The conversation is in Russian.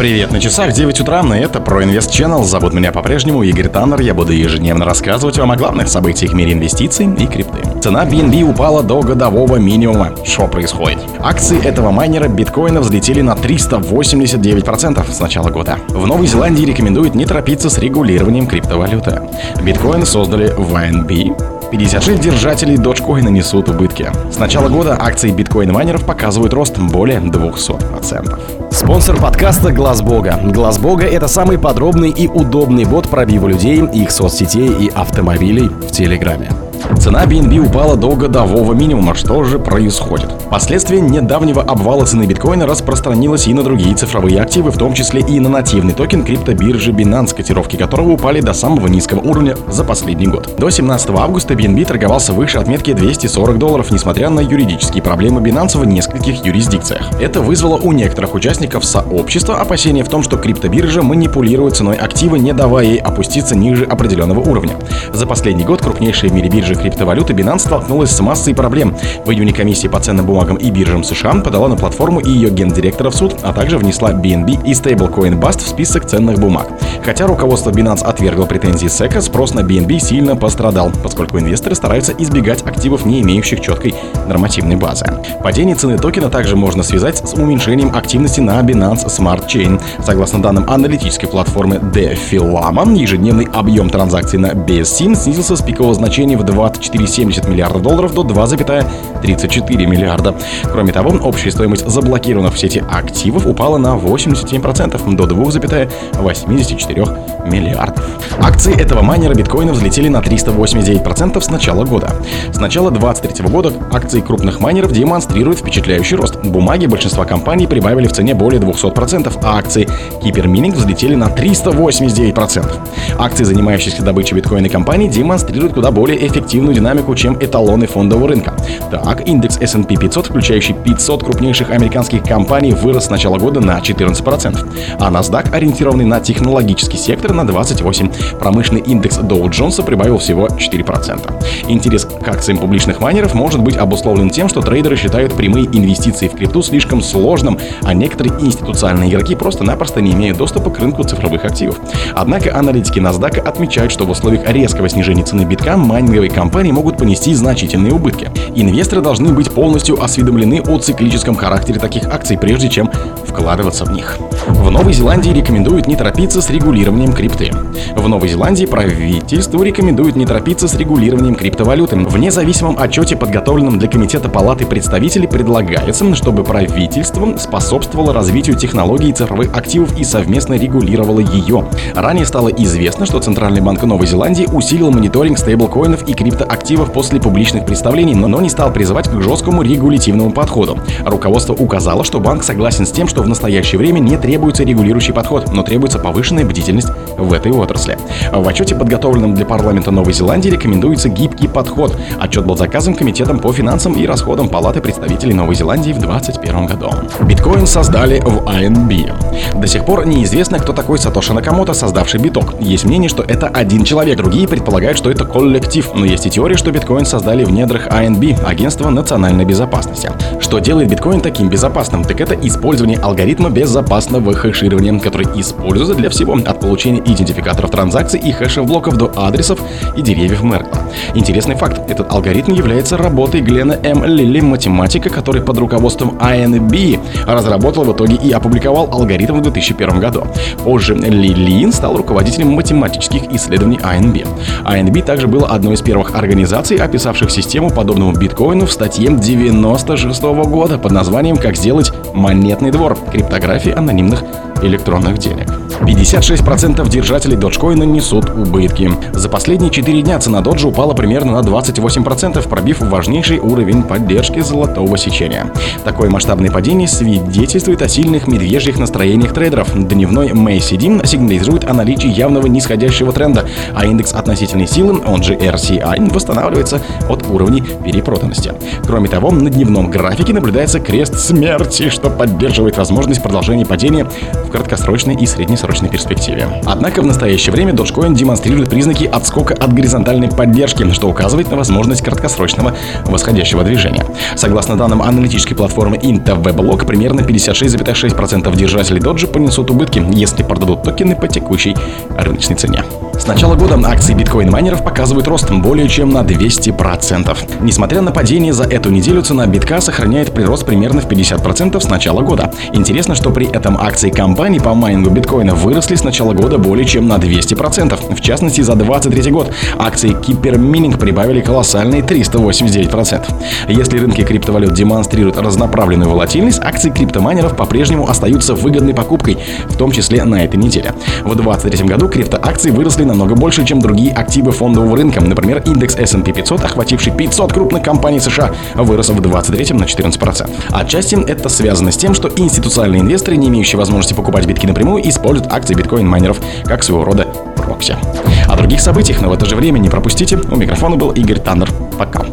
Привет, на часах 9 утра, и это Инвест Channel. Зовут меня по-прежнему Игорь Таннер. Я буду ежедневно рассказывать вам о главных событиях в мире инвестиций и крипты. Цена BNB упала до годового минимума. Что происходит? Акции этого майнера биткоина взлетели на 389% с начала года. В Новой Зеландии рекомендуют не торопиться с регулированием криптовалюты. Биткоин создали в INB, 56 держателей Dogecoin нанесут убытки. С начала года акции биткоин-майнеров показывают рост более 200%. Спонсор подкаста Глаз Бога. Глаз Бога это самый подробный и удобный бот пробива людей, их соцсетей и автомобилей в Телеграме. Цена BNB упала до годового минимума. Что же происходит? Последствия недавнего обвала цены биткоина распространилось и на другие цифровые активы, в том числе и на нативный токен криптобиржи Binance, котировки которого упали до самого низкого уровня за последний год. До 17 августа BNB торговался выше отметки 240 долларов, несмотря на юридические проблемы Binance в нескольких юрисдикциях. Это вызвало у некоторых участников сообщества опасения в том, что криптобиржа манипулирует ценой актива, не давая ей опуститься ниже определенного уровня. За последний год крупнейшая в мире биржа криптовалюты Binance столкнулась с массой проблем. В июне комиссия по ценным бумагам и биржам США подала на платформу и ее гендиректора в суд, а также внесла BNB и Stablecoin Bust в список ценных бумаг. Хотя руководство Binance отвергло претензии SEC, спрос на BNB сильно пострадал, поскольку инвесторы стараются избегать активов, не имеющих четкой нормативной базы. Падение цены токена также можно связать с уменьшением активности на Binance Smart Chain. Согласно данным аналитической платформы Defilama, ежедневный объем транзакций на BSC снизился с пикового значения в 20 24,70 миллиарда долларов до 2,34 миллиарда. Кроме того, общая стоимость заблокированных в сети активов упала на 87% до 2,84 миллиардов. Акции этого майнера биткоина взлетели на 389% с начала года. С начала 2023 года акции крупных майнеров демонстрируют впечатляющий рост. Бумаги большинства компаний прибавили в цене более 200%, а акции Hypermining взлетели на 389%. Акции, занимающиеся добычей биткоина компаний, демонстрируют куда более эффективную динамику, чем эталоны фондового рынка. Так, индекс S&P 500, включающий 500 крупнейших американских компаний, вырос с начала года на 14%, а NASDAQ, ориентированный на технологический сектор, на 28%. Промышленный индекс Dow Jones прибавил всего 4%. Интерес к акциям публичных майнеров может быть обусловлен тем, что трейдеры считают прямые инвестиции в крипту слишком сложным, а некоторые институциональные игроки просто-напросто не имеют доступа к рынку цифровых активов. Однако аналитики NASDAQ отмечают, что в условиях резкого снижения цены битка майнинговые компании могут понести значительные убытки. Инвесторы должны быть полностью осведомлены о циклическом характере таких акций, прежде чем вкладываться в них. В Новой Зеландии рекомендуют не торопиться с регулированием крипты. В Новой Зеландии правительство рекомендует не торопиться с регулированием криптовалюты. В независимом отчете, подготовленном для Комитета Палаты представителей, предлагается, чтобы правительство способствовало развитию технологий цифровых активов и совместно регулировало ее. Ранее стало известно, что Центральный банк Новой Зеландии усилил мониторинг стейблкоинов и крипто активов после публичных представлений, но не стал призывать к жесткому регулятивному подходу. Руководство указало, что банк согласен с тем, что в настоящее время не требуется регулирующий подход, но требуется повышенная бдительность в этой отрасли. В отчете, подготовленном для парламента Новой Зеландии, рекомендуется гибкий подход. Отчет был заказан Комитетом по финансам и расходам Палаты представителей Новой Зеландии в 2021 году. Биткоин создали в INB. До сих пор неизвестно, кто такой Сатоши Накамото, создавший биток. Есть мнение, что это один человек, другие предполагают, что это коллектив, но есть и теория, что биткоин создали в недрах INB, Агентства национальной безопасности. Что делает биткоин таким безопасным? Так это использование алгоритма безопасного хэширования, который используется для всего от получения идентификаторов транзакций и хэшев блоков до адресов и деревьев Меркла. Интересный факт. Этот алгоритм является работой Глена М. Лилли, математика, который под руководством INB разработал в итоге и опубликовал алгоритм в 2001 году. Позже Лилин стал руководителем математических исследований INB. INB также был одной из первых организаций, описавших систему, подобному биткоину в статье 96 года под названием «Как сделать монетный двор. Криптографии анонимных электронных денег». 56% держателей Dogecoin несут убытки. За последние 4 дня цена доджа упала примерно на 28%, пробив важнейший уровень поддержки золотого сечения. Такое масштабное падение свидетельствует о сильных медвежьих настроениях трейдеров. Дневной MACD сигнализирует о наличии явного нисходящего тренда, а индекс относительной силы, он же RCI, восстанавливается от уровней перепроданности. Кроме того, на дневном графике наблюдается крест смерти, что поддерживает возможность продолжения падения в краткосрочной и среднесрочной долгосрочной перспективе. Однако в настоящее время Dogecoin демонстрирует признаки отскока от горизонтальной поддержки, что указывает на возможность краткосрочного восходящего движения. Согласно данным аналитической платформы IntaWeblog, примерно 56,6% держателей Доджи понесут убытки, если продадут токены по текущей рыночной цене. Начала года акции биткоин-майнеров показывают рост более чем на 200%. Несмотря на падение за эту неделю, цена битка сохраняет прирост примерно в 50% с начала года. Интересно, что при этом акции компаний по майнингу биткоина выросли с начала года более чем на 200%. В частности, за 2023 год акции Keeper Mining прибавили колоссальные 389%. Если рынки криптовалют демонстрируют разноправленную волатильность, акции криптомайнеров по-прежнему остаются выгодной покупкой, в том числе на этой неделе. В 2023 году криптоакции выросли намного больше, чем другие активы фондового рынка. Например, индекс S&P 500, охвативший 500 крупных компаний США, вырос в 23 на 14%. Отчасти это связано с тем, что институциональные инвесторы, не имеющие возможности покупать битки напрямую, используют акции биткоин-майнеров как своего рода прокси. О других событиях, но в это же время не пропустите. У микрофона был Игорь Таннер. Пока.